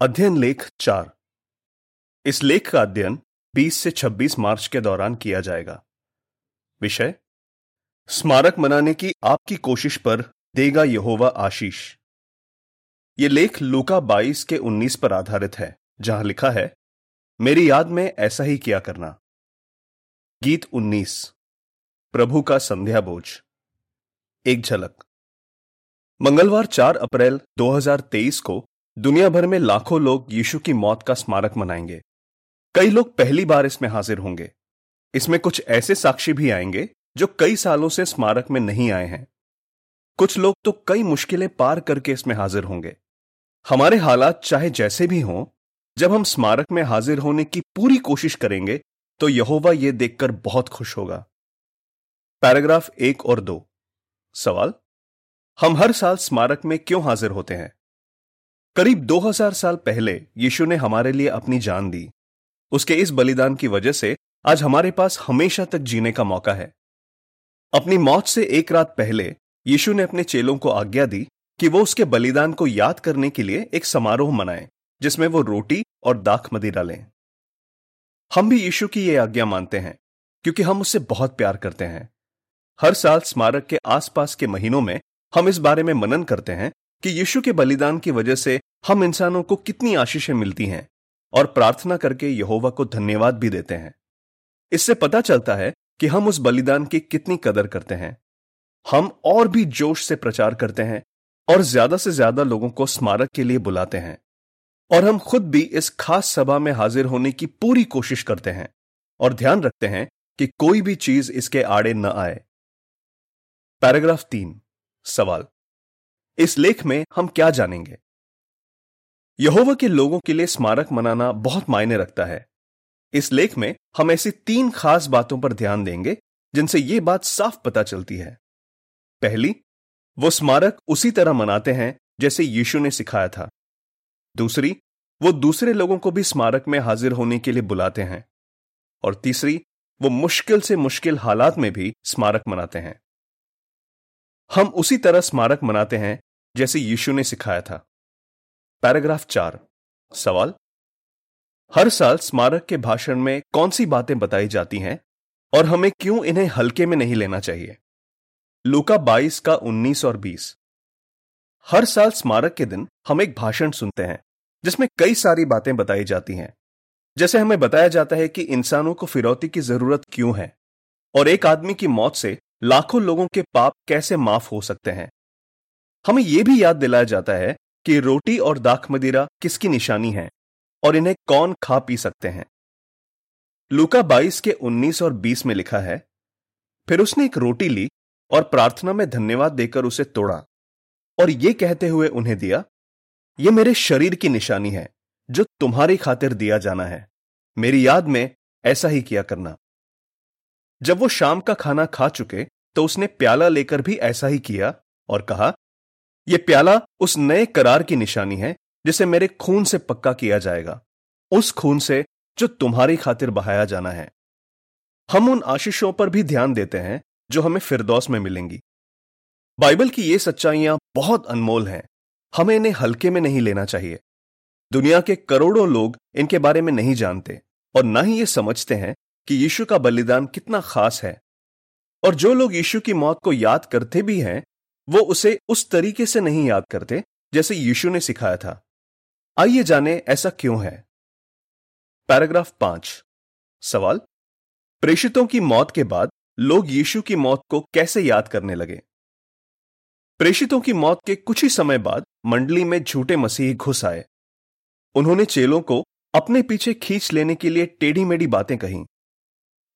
अध्ययन लेख चार। इस लेख का अध्ययन 20 से 26 मार्च के दौरान किया जाएगा। विषय, स्मारक मनाने की आपकी कोशिश पर देगा यहोवा आशीष। यह लेख लूका 22 के 19 पर आधारित है, जहाँ लिखा है, मेरी याद में ऐसा ही किया करना। गीत 19 प्रभु का संध्या बोझ। एक झलक। मंगलवार 4 अप्रैल 2023 को दुनिया भर में लाखों लोग यीशु की मौत का स्मारक मनाएँगे। कई लोग पहली बार इसमें हाजिर होंगे। इसमें कुछ ऐसे साक्षी भी आएँगे जो कई सालों से स्मारक में नहीं आए हैं। कुछ लोग तो कई मुश्किलें पार करके इसमें हाजिर होंगे। हमारे हालात चाहे जैसे भी हों, जब हम स्मारक में हाजिर होने की पूरी कोशिश करेंगे तो यहोवा यह देखकर बहुत खुश होगा। पैराग्राफ एक और दो। सवाल? हम हर साल स्मारक में क्यों हाजिर होते हैं? करीब 2000 साल पहले यीशु ने हमारे लिए अपनी जान दी। उसके इस बलिदान की वजह से आज हमारे पास हमेशा तक जीने का मौका है। अपनी मौत से एक रात पहले यीशु ने अपने चेलों को आज्ञा दी कि वो उसके बलिदान को याद करने के लिए एक समारोह मनाएँ, जिसमें वो रोटी और दाख मदिरा लें हम भी यीशु की यह आज्ञा मानते हैं, क्योंकि हम उससे बहुत प्यार करते हैं। हर साल स्मारक के आसपास के महीनों में हम इस बारे में मनन करते हैं कि यीशु के बलिदान की वजह से हम इंसानों को कितनी आशीषें मिलती हैं और प्रार्थना करके यहोवा को धन्यवाद भी देते हैं। इससे पता चलता है कि हम उस बलिदान की कितनी कदर करते हैं। हम और भी जोश से प्रचार करते हैं और ज़्यादा से ज़्यादा लोगों को स्मारक के लिए बुलाते हैं और हम खुद भी इस खास सभा में हाजिर होने की पूरी कोशिश करते हैं और ध्यान रखते हैं कि कोई भी चीज़ इसके आड़े न आए। पैराग्राफ तीन, सवाल। इस लेख में हम क्या जानेंगे? यहोवा के लोगों के लिए स्मारक मनाना बहुत मायने रखता है। इस लेख में हम ऐसी तीन खास बातों पर ध्यान देंगे, जिनसे यह बात साफ़ पता चलती है। पहली, वो स्मारक उसी तरह मनाते हैं जैसे यीशु ने सिखाया था। दूसरी, वो दूसरे लोगों को भी स्मारक में हाजिर होने के लिए बुलाते हैं। और तीसरी, वो मुश्किल से मुश्किल हालात में भी स्मारक मनाते हैं। हम उसी तरह स्मारक मनाते हैं जैसे यीशु ने सिखाया था। पैराग्राफ चार। सवाल? हर साल स्मारक के भाषण में कौन सी बातें बताई जाती हैं और हमें क्यों इन्हें हल्के में नहीं लेना चाहिए? लूका 22 का 19 और 20 हर साल स्मारक के दिन हम एक भाषण सुनते हैं, जिसमें कई सारी बातें बताई जाती हैं। जैसे हमें बताया जाता है कि इंसानों को फिरौती की ज़रूरत क्यों है और एक आदमी की मौत से लाखों लोगों के पाप कैसे माफ़ हो सकते हैं। हमें यह भी याद दिलाया जाता है कि रोटी और दाख मदिरा किसकी निशानी है और इन्हें कौन खा पी सकते हैं। लूका 22 के 19 और 20 में लिखा है, फिर उसने एक रोटी ली और प्रार्थना में धन्यवाद देकर उसे तोड़ा और यह कहते हुए उन्हें दिया यह मेरे शरीर की निशानी है, जो तुम्हारी खातिर दिया जाना है। मेरी याद में ऐसा ही किया करना। जब वो शाम का खाना खा चुके तो उसने प्याला लेकर भी ऐसा ही किया और कहा यह प्याला उस नए करार की निशानी है, जिसे मेरे खून से पक्का किया जाएगा। उस खून से जो तुम्हारी खातिर बहाया जाना है। हम उन आशीषों पर भी ध्यान देते हैं, जो हमें फिरदौस में मिलेंगी। बाइबल की ये सच्चाइयाँ बहुत अनमोल हैं। हमें इन्हें हल्के में नहीं लेना चाहिए। दुनिया के करोड़ों लोग इनके बारे में नहीं जानते, और ना ही ये समझते हैं कि यीशु का बलिदान कितना खास है। और जो लोग यीशु की मौत को याद करते भी हैं वो उसे उस तरीके से नहीं याद करते, जैसे यीशु ने सिखाया था। आइए जाने ऐसा क्यों है। पैराग्राफ पाँच। सवाल। प्रेषितों की मौत के बाद लोग यीशु की मौत को कैसे याद करने लगे? प्रेषितों की मौत के कुछ ही समय बाद मंडली में झूठे मसीह घुस आए। उन्होंने चेलों को अपने पीछे खींच लेने के लिए टेढ़ी मेढ़ी बातें कहीं।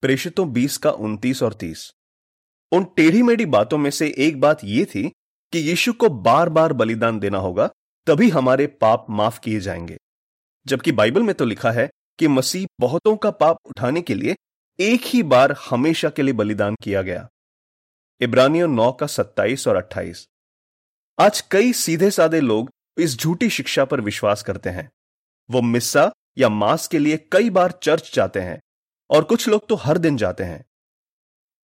प्रेषितों बीस का उनतीस और तीस। उन टेढ़ी मेढ़ी बातों में से एक बात यह थी कि यीशु को बार बार बलिदान देना होगा, तभी हमारे पाप माफ़ किए जाएँगे। जबकि बाइबल में तो लिखा है कि मसीह बहुतों का पाप उठाने के लिए एक ही बार हमेशा के लिए बलिदान किया गया। इब्रानियों नौ का सत्ताईस और अट्ठाईस। आज कई सीधे साधे लोग इस झूठी शिक्षा पर विश्वास करते हैं। वो मिस्सा या मांस के लिए कई बार चर्च जाते हैं और कुछ लोग तो हर दिन जाते हैं।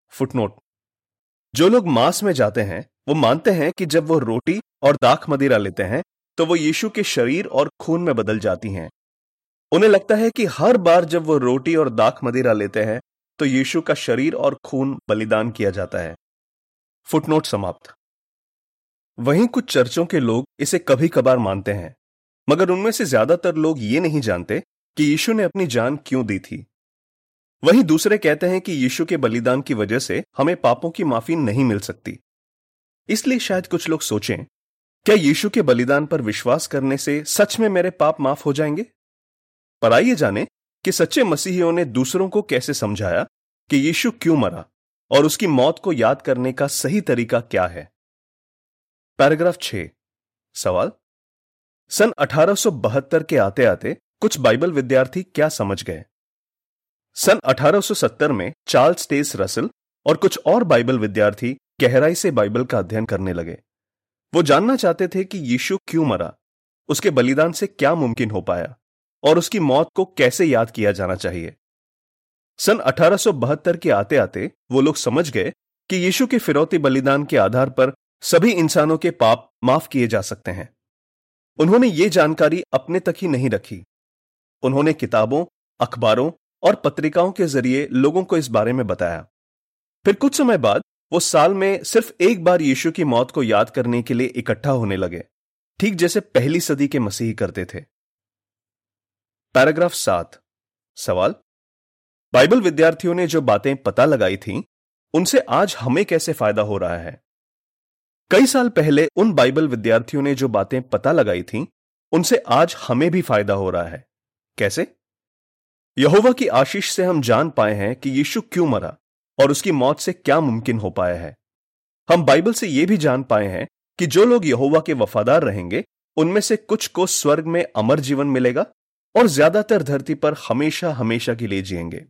फुटनोट जो लोग मांस में जाते हैं, वो मानते हैं कि जब वो रोटी और दाख मदिरा लेते हैं तो वो यीशु के शरीर और खून में बदल जाती हैं। उन्हें लगता है कि हर बार जब वो रोटी और दाख मदिरा लेते हैं तो यीशु का शरीर और खून बलिदान किया जाता है। फुटनोट समाप्त। वहीं कुछ चर्चों के लोग इसे कभी कभार मानते हैं, मगर उनमें से ज़्यादातर लोग ये नहीं जानते कि यीशु ने अपनी जान क्यों दी थी। वहीं दूसरे कहते हैं कि यीशु के बलिदान की वजह से हमें पापों की माफ़ी नहीं मिल सकती। इसलिए शायद कुछ लोग सोचें, क्या यीशु के बलिदान पर विश्वास करने से सच में मेरे पाप माफ़ हो जाएँगे? पर आइए जाने कि सच्चे मसीहियों ने दूसरों को कैसे समझाया कि यीशु क्यों मरा और उसकी मौत को याद करने का सही तरीका क्या है। पैराग्राफ छ सवाल? सन 1872 के आते आते कुछ बाइबल विद्यार्थी क्या समझ गए? सन 1870 में चार्ल्स टेस रसल और कुछ और बाइबल विद्यार्थी गहराई से बाइबल का अध्ययन करने लगे। वो जानना चाहते थे कि यीशु क्यों मरा, उसके बलिदान से क्या मुमकिन हो पाया और उसकी मौत को कैसे याद किया जाना चाहिए। सन 1872 के आते आते वो लोग समझ गए कि यीशु के फिरौती बलिदान के आधार पर सभी इंसानों के पाप माफ़ किए जा सकते हैं। उन्होंने ये जानकारी अपने तक ही नहीं रखी। उन्होंने किताबों, अखबारों और पत्रिकाओं के ज़रिए लोगों को इस बारे में बताया। फिर कुछ समय बाद वो साल में सिर्फ़ एक बार यीशु की मौत को याद करने के लिए इकट्ठा होने लगे ठीक जैसे पहली सदी के मसीही करते थे। पैराग्राफ सात। सवाल? बाइबल विद्यार्थियों ने जो बातें पता लगाई थीं, उनसे आज हमें कैसे फ़ायदा हो रहा है? कई साल पहले उन बाइबल विद्यार्थियों ने जो बातें पता लगाई थीं, उनसे आज हमें भी फ़ायदा हो रहा है। कैसे? यहोवा की आशीष से हम जान पाए हैं कि यीशु क्यों मरा और उसकी मौत से क्या मुमकिन हो पाया है। हम बाइबल से यह भी जान पाए हैं कि जो लोग यहोवा के वफादार रहेंगे, उनमें से कुछ को स्वर्ग में अमर जीवन मिलेगा और ज़्यादातर धरती पर हमेशा हमेशा के लिए जिएँगे।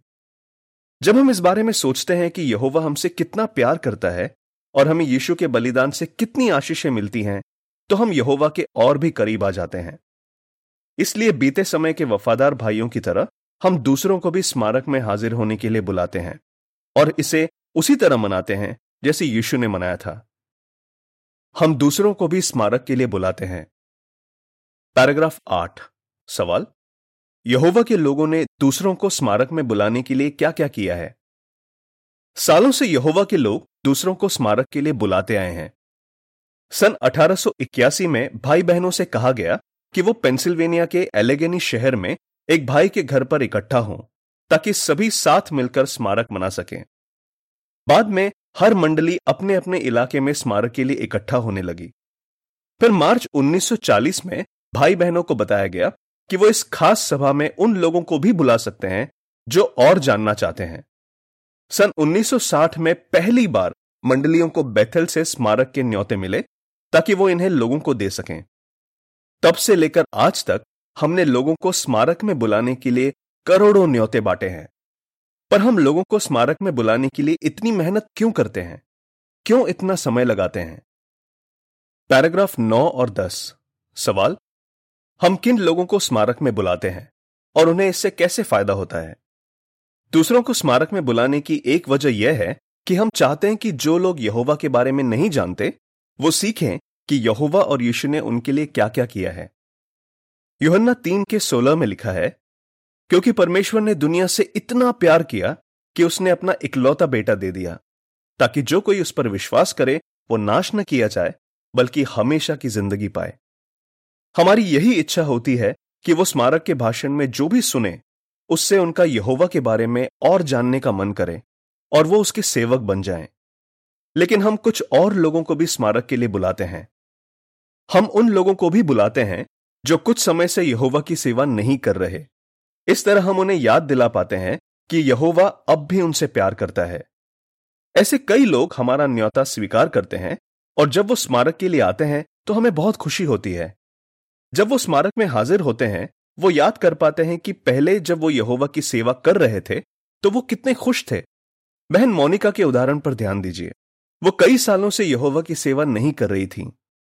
जब हम इस बारे में सोचते हैं कि यहोवा हमसे कितना प्यार करता है और हमें यीशु के बलिदान से कितनी आशीषें मिलती हैं तो हम यहोवा के और भी करीब आ जाते हैं। इसलिए बीते समय के वफादार भाइयों की तरह हम दूसरों को भी स्मारक में हाजिर होने के लिए बुलाते हैं और इसे उसी तरह मनाते हैं जैसे यीशु ने मनाया था। हम दूसरों को भी स्मारक के लिए बुलाते हैं। पैराग्राफ आठ, सवाल? यहोवा के लोगों ने दूसरों को स्मारक में बुलाने के लिए क्या क्या किया है? सालों से यहोवा के लोग दूसरों को स्मारक के लिए बुलाते आए हैं। सन 1881 में भाई बहनों से कहा गया कि वो पेंसिल्वेनिया के एलेगेनी शहर में एक भाई के घर पर इकट्ठा हों, ताकि सभी साथ मिलकर स्मारक मना सकें। बाद में, हर मंडली अपने अपने इलाके में स्मारक के लिए इकट्ठा होने लगी। फिर मार्च 1940 में भाई बहनों को बताया गया कि वो इस खास सभा में उन लोगों को भी बुला सकते हैं, जो और जानना चाहते हैं। सन 1960 में पहली बार मंडलियों को बैथल से स्मारक के न्योते मिले, ताकि वो इन्हें लोगों को दे सकें। तब से लेकर आज तक हमने लोगों को स्मारक में बुलाने के लिए करोड़ों न्योते बांटे हैं। पर हम लोगों को स्मारक में बुलाने के लिए इतनी मेहनत क्यों करते हैं? क्यों इतना समय लगाते हैं? पैराग्राफ नौ और दस। सवाल? हम किन लोगों को स्मारक में बुलाते हैं और उन्हें इससे कैसे फ़ायदा होता है? दूसरों को स्मारक में बुलाने की एक वजह यह है कि हम चाहते हैं कि जो लोग यहोवा के बारे में नहीं जानते, वो सीखें कि यहोवा और यीशु ने उनके लिए क्या क्या किया है। योहन्ना तीन के सोलह में लिखा है, क्योंकि परमेश्वर ने दुनिया से इतना प्यार किया कि उसने अपना इकलौता बेटा दे दिया, ताकि जो कोई उस पर विश्वास करे, वो नाश न किया जाए, बल्कि हमेशा की ज़िंदगी पाए। हमारी यही इच्छा होती है कि वो स्मारक के भाषण में जो भी सुने, उससे उनका यहोवा के बारे में और जानने का मन करे, और वो उसके सेवक बन जाए। लेकिन हम कुछ और लोगों को भी स्मारक के लिए बुलाते हैं। हम उन लोगों को भी बुलाते हैं जो कुछ समय से यहोवा की सेवा नहीं कर रहे। इस तरह हम उन्हें याद दिला पाते हैं कि यहोवा अब भी उनसे प्यार करता है। ऐसे कई लोग हमारा न्योता स्वीकार करते हैं और जब वो स्मारक के लिए आते हैं तो हमें बहुत खुशी होती है। जब वो स्मारक में हाजिर होते हैं, वो याद कर पाते हैं कि पहले जब वो यहोवा की सेवा कर रहे थे तो वो कितने खुश थे। बहन मोनिका के उदाहरण पर ध्यान दीजिए। वो कई सालों से यहोवा की सेवा नहीं कर रही थी,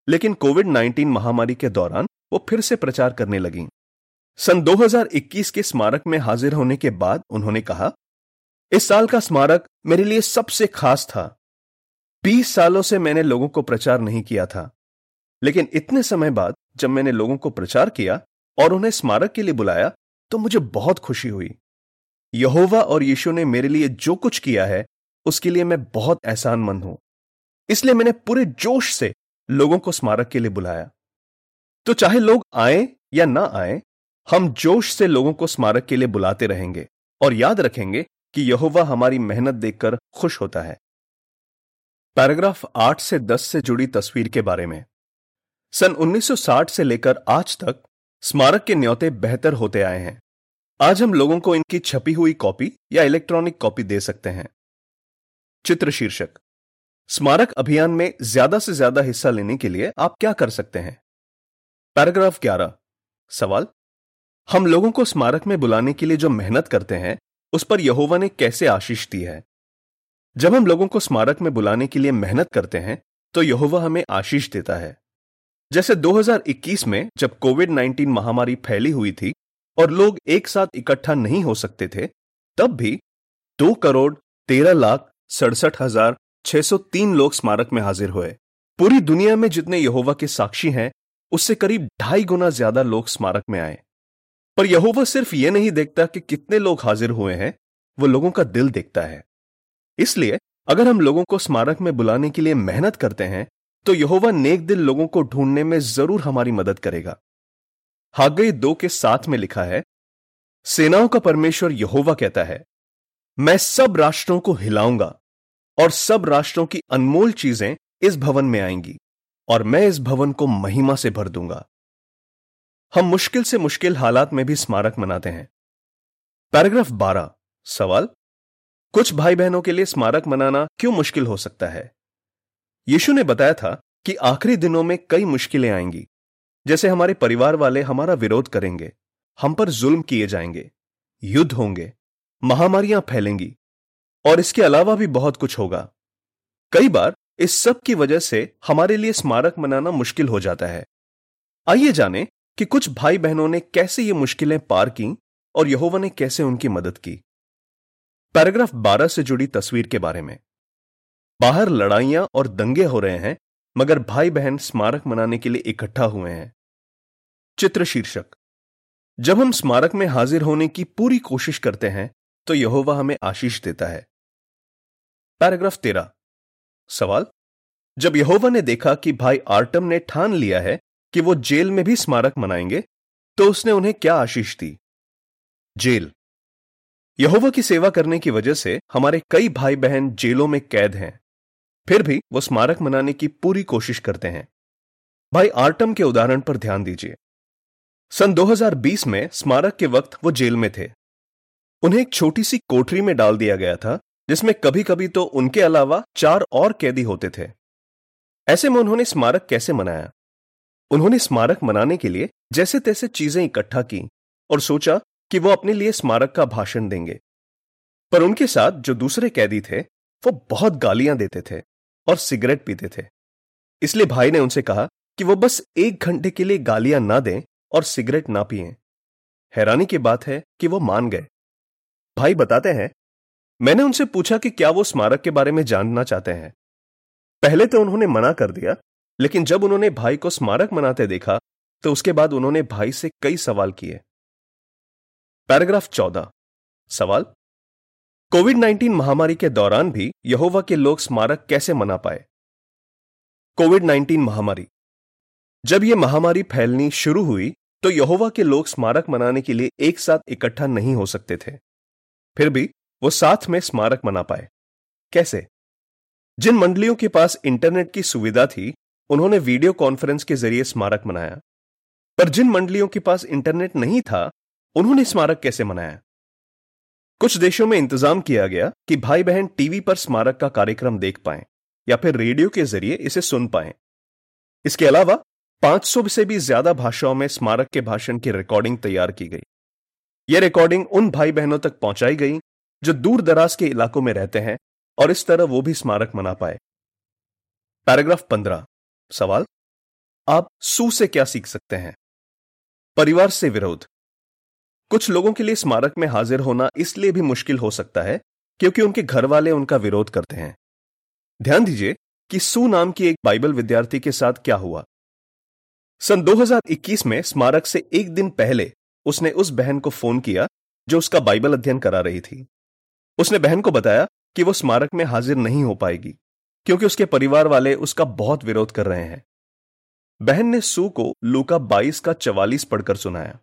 लेकिन कोविड 19 महामारी के दौरान वो फिर से प्रचार करने लगी। सन 2021 के स्मारक में हाजिर होने के बाद उन्होंने कहा, इस साल का स्मारक मेरे लिए सबसे खास था। बीस सालों से मैंने लोगों को प्रचार नहीं किया था। लेकिन इतने समय बाद जब मैंने लोगों को प्रचार किया और उन्हें स्मारक के लिए बुलाया तो मुझे बहुत खुशी हुई। यहोवा और यीशु ने मेरे लिए जो कुछ किया है, उसके लिए मैं बहुत एहसानमंद हूँ। इसलिए मैंने पूरे जोश से लोगों को स्मारक के लिए बुलाया। तो चाहे लोग आए या ना आए, हम जोश से लोगों को स्मारक के लिए बुलाते रहेंगे और याद रखेंगे कि यहोवा हमारी मेहनत देखकर खुश होता है। पैराग्राफ 8 से 10 से जुड़ी तस्वीर के बारे में। सन 1960 से लेकर आज तक स्मारक के न्योते बेहतर होते आए हैं। आज हम लोगों को इनकी छपी हुई कॉपी या इलेक्ट्रॉनिक कॉपी दे सकते हैं। चित्र शीर्षक। स्मारक अभियान में ज़्यादा से ज़्यादा हिस्सा लेने के लिए आप क्या कर सकते हैं? पैराग्राफ 11 सवाल? हम लोगों को स्मारक में बुलाने के लिए जो मेहनत करते हैं, उस पर यहोवा ने कैसे आशीष दी है? जब हम लोगों को स्मारक में बुलाने के लिए मेहनत करते हैं तो यहोवा हमें आशीष देता है। जैसे 2021 में जब कोविड 19 महामारी फैली हुई थी और लोग एक साथ इकट्ठा नहीं हो सकते थे, तब भी दो करोड़ तेरह लाख सड़सठ हज़ार छह सौ तीन लोग स्मारक में हाजिर हुए। पूरी दुनिया में जितने यहोवा के साक्षी हैं उससे करीब ढाई गुना ज़्यादा लोग स्मारक में आए। पर यहोवा सिर्फ़ यह नहीं देखता कि कितने लोग हाजिर हुए हैं, वो लोगों का दिल देखता है। इसलिए, अगर हम लोगों को स्मारक में बुलाने के लिए मेहनत करते हैं तो यहोवा नेक दिल लोगों को ढूँढने में ज़रूर हमारी मदद करेगा। हागई दो के साथ में लिखा है, सेनाओं का परमेश्वर यहोवा कहता है, मैं सब राष्ट्रों को हिलाऊँगा और सब राष्ट्रों की अनमोल चीज़ें इस भवन में आएँगी। और मैं इस भवन को महिमा से भर दूँगा। हम मुश्किल से मुश्किल हालात में भी स्मारक मनाते हैं। पैराग्राफ 12 सवाल? कुछ भाई बहनों के लिए स्मारक मनाना क्यों मुश्किल हो सकता है? यीशु ने बताया था कि आखिरी दिनों में कई मुश्किलें आएँगी। जैसे हमारे परिवार वाले हमारा विरोध करेंगे, हम पर जुल्म किए जाएँगे, युद्ध होंगे, महामारियाँ फैलेंगी, और इसके अलावा भी बहुत कुछ होगा। कई बार इस सब की वजह से हमारे लिए स्मारक मनाना मुश्किल हो जाता है। आइए जानें कि कुछ भाई बहनों ने कैसे ये मुश्किलें पार की और यहोवा ने कैसे उनकी मदद की। पैराग्राफ 12 से जुड़ी तस्वीर के बारे में। बाहर लड़ाइयाँ और दंगे हो रहे हैं, मगर भाई बहन स्मारक मनाने के लिए इकट्ठा हुए हैं। चित्र शीर्षक। जब हम स्मारक में हाजिर होने की पूरी कोशिश करते हैं तो यहोवा हमें आशीष देता है। पैराग्राफ तेरह। सवाल? जब यहोवा ने देखा कि भाई आर्टम ने ठान लिया है कि वो जेल में भी स्मारक मनाएँगे तो उसने उन्हें क्या आशीष दी? जेल। यहोवा की सेवा करने की वजह से हमारे कई भाई बहन जेलों में कैद हैं। फिर भी वो स्मारक मनाने की पूरी कोशिश करते हैं। भाई आर्टम के उदाहरण पर ध्यान दीजिए। सन 2020 में स्मारक के वक्त वो जेल में थे। उन्हें एक छोटी सी कोठरी में डाल दिया गया था जिसमें कभी कभी तो उनके अलावा चार और कैदी होते थे। ऐसे में उन्होंने स्मारक कैसे मनाया? उन्होंने स्मारक मनाने के लिए जैसे तैसे चीज़ें इकट्ठा की और सोचा कि वो अपने लिए स्मारक का भाषण देंगे। पर उनके साथ जो दूसरे कैदी थे, वो बहुत गालियाँ देते थे और सिगरेट पीते थे। इसलिए भाई ने उनसे कहा कि वो बस एक घंटे के लिए गालियाँ ना दें और सिगरेट ना पिए। हैरानी की बात है कि वो मान गए। भाई बताते हैं मैंने उनसे पूछा कि क्या वो स्मारक के बारे में जानना चाहते हैं। पहले तो उन्होंने मना कर दिया, लेकिन जब उन्होंने भाई को स्मारक मनाते देखा तो उसके बाद उन्होंने भाई से कई सवाल किए। पैराग्राफ चौदह। सवाल? कोविड 19 महामारी के दौरान भी यहोवा के लोग स्मारक कैसे मना पाए? कोविड 19 महामारी। जब यह महामारी फैलनी शुरू हुई तो यहोवा के लोग स्मारक मनाने के लिए एक साथ इकट्ठा नहीं हो सकते थे। फिर भी वो साथ में स्मारक मना पाए। कैसे? जिन मंडलियों के पास इंटरनेट की सुविधा थी, उन्होंने वीडियो कॉन्फ्रेंस के ज़रिए स्मारक मनाया पर जिन मंडलियों के पास इंटरनेट नहीं था, उन्होंने स्मारक कैसे मनाया कुछ देशों में इंतज़ाम किया गया कि भाई बहन टीवी पर स्मारक का कार्यक्रम देख पाएँ, या फिर रेडियो के ज़रिए इसे सुन पाएँ। इसके अलावा 500 से भी ज़्यादा भाषाओं में स्मारक के भाषण की रिकॉर्डिंग तैयार की गई। यह रिकॉर्डिंग उन भाई बहनों तक पहुंचाई गई जो दूर दराज के इलाकों में रहते हैं और इस तरह वो भी स्मारक मना पाए। पैराग्राफ पंद्रह। सवाल? आप सू से क्या सीख सकते हैं? परिवार से विरोध। कुछ लोगों के लिए स्मारक में हाजिर होना इसलिए भी मुश्किल हो सकता है क्योंकि उनके घर वाले उनका विरोध करते हैं। ध्यान दीजिए कि सू नाम की एक बाइबल विद्यार्थी के साथ क्या हुआ। सन 2021 में स्मारक से एक दिन पहले उसने उस बहन को फ़ोन किया जो उसका बाइबल अध्ययन करा रही थी। उसने बहन को बताया कि वो स्मारक में हाजिर नहीं हो पाएगी, क्योंकि उसके परिवार वाले उसका बहुत विरोध कर रहे हैं। बहन ने सू को लूका 22 का चवालीस पढ़कर सुनाया।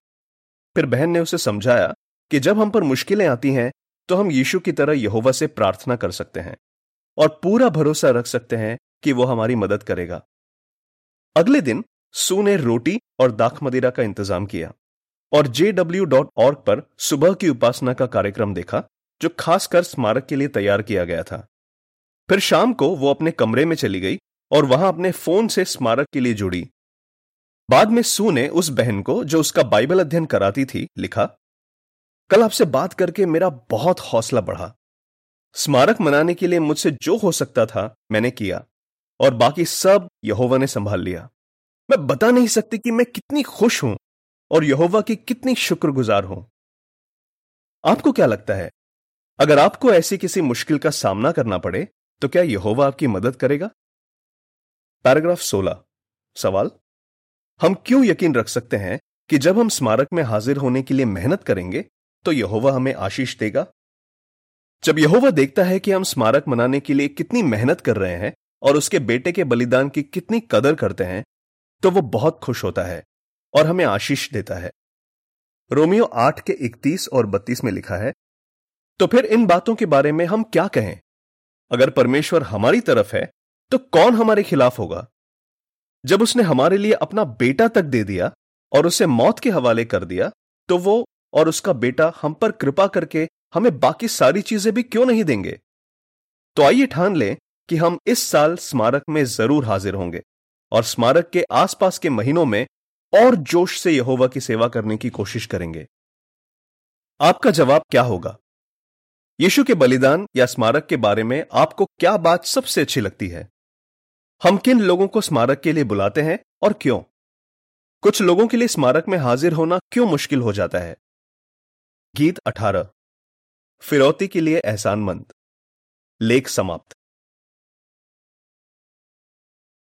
फिर बहन ने उसे समझाया कि जब हम पर मुश्किलें आती हैं तो हम यीशु की तरह यहोवा से प्रार्थना कर सकते हैं और पूरा भरोसा रख सकते हैं कि वो हमारी मदद करेगा। अगले दिन सू ने रोटी और दाख मदिरा का इंतज़ाम किया और ऑर्ग पर सुबह की उपासना का कार्यक्रम देखा जो खासकर स्मारक के लिए तैयार किया गया था। फिर शाम को वो अपने कमरे में चली गई और वहाँ अपने फ़ोन से स्मारक के लिए जुड़ी। बाद में सू ने उस बहन को, जो उसका बाइबल अध्ययन कराती थी, लिखा, कल आपसे बात करके मेरा बहुत हौसला बढ़ा। स्मारक मनाने के लिए मुझसे जो हो सकता था, मैंने किया और बाकी सब यहोवा ने संभाल लिया। मैं बता नहीं सकती कि मैं कितनी खुश हूँ और यहोवा की कितनी शुक्रगुजार हूँ। आपको क्या लगता है अगर आपको ऐसी किसी मुश्किल का सामना करना पड़े तो क्या यहोवा आपकी मदद करेगा? पैराग्राफ 16 सवाल? हम क्यों यकीन रख सकते हैं कि जब हम स्मारक में हाजिर होने के लिए मेहनत करेंगे तो यहोवा हमें आशीष देगा? जब यहोवा देखता है कि हम स्मारक मनाने के लिए कितनी मेहनत कर रहे हैं और उसके बेटे के बलिदान की कितनी कदर करते हैं तो वो बहुत खुश होता है और हमें आशीष देता है। रोमियो आठ के इकतीस और बत्तीस में लिखा है तो फिर इन बातों के बारे में हम क्या कहें? अगर परमेश्वर हमारी तरफ़ है तो कौन हमारे खिलाफ होगा? जब उसने हमारे लिए अपना बेटा तक दे दिया और उसे मौत के हवाले कर दिया तो वो और उसका बेटा हम पर कृपा करके हमें बाकी सारी चीज़ें भी क्यों नहीं देंगे? तो आइए ठान लें कि हम इस साल स्मारक में ज़रूर हाजिर होंगे और स्मारक के आसपास के महीनों में और जोश से यहोवा की सेवा करने की कोशिश करेंगे। आपका जवाब क्या होगा? यीशु के बलिदान या स्मारक के बारे में आपको क्या बात सबसे अच्छी लगती है? हम किन लोगों को स्मारक के लिए बुलाते हैं और क्यों? कुछ लोगों के लिए स्मारक में हाजिर होना क्यों मुश्किल हो जाता है? गीत 18 फिरौती के लिए एहसानमंद। लेख समाप्त।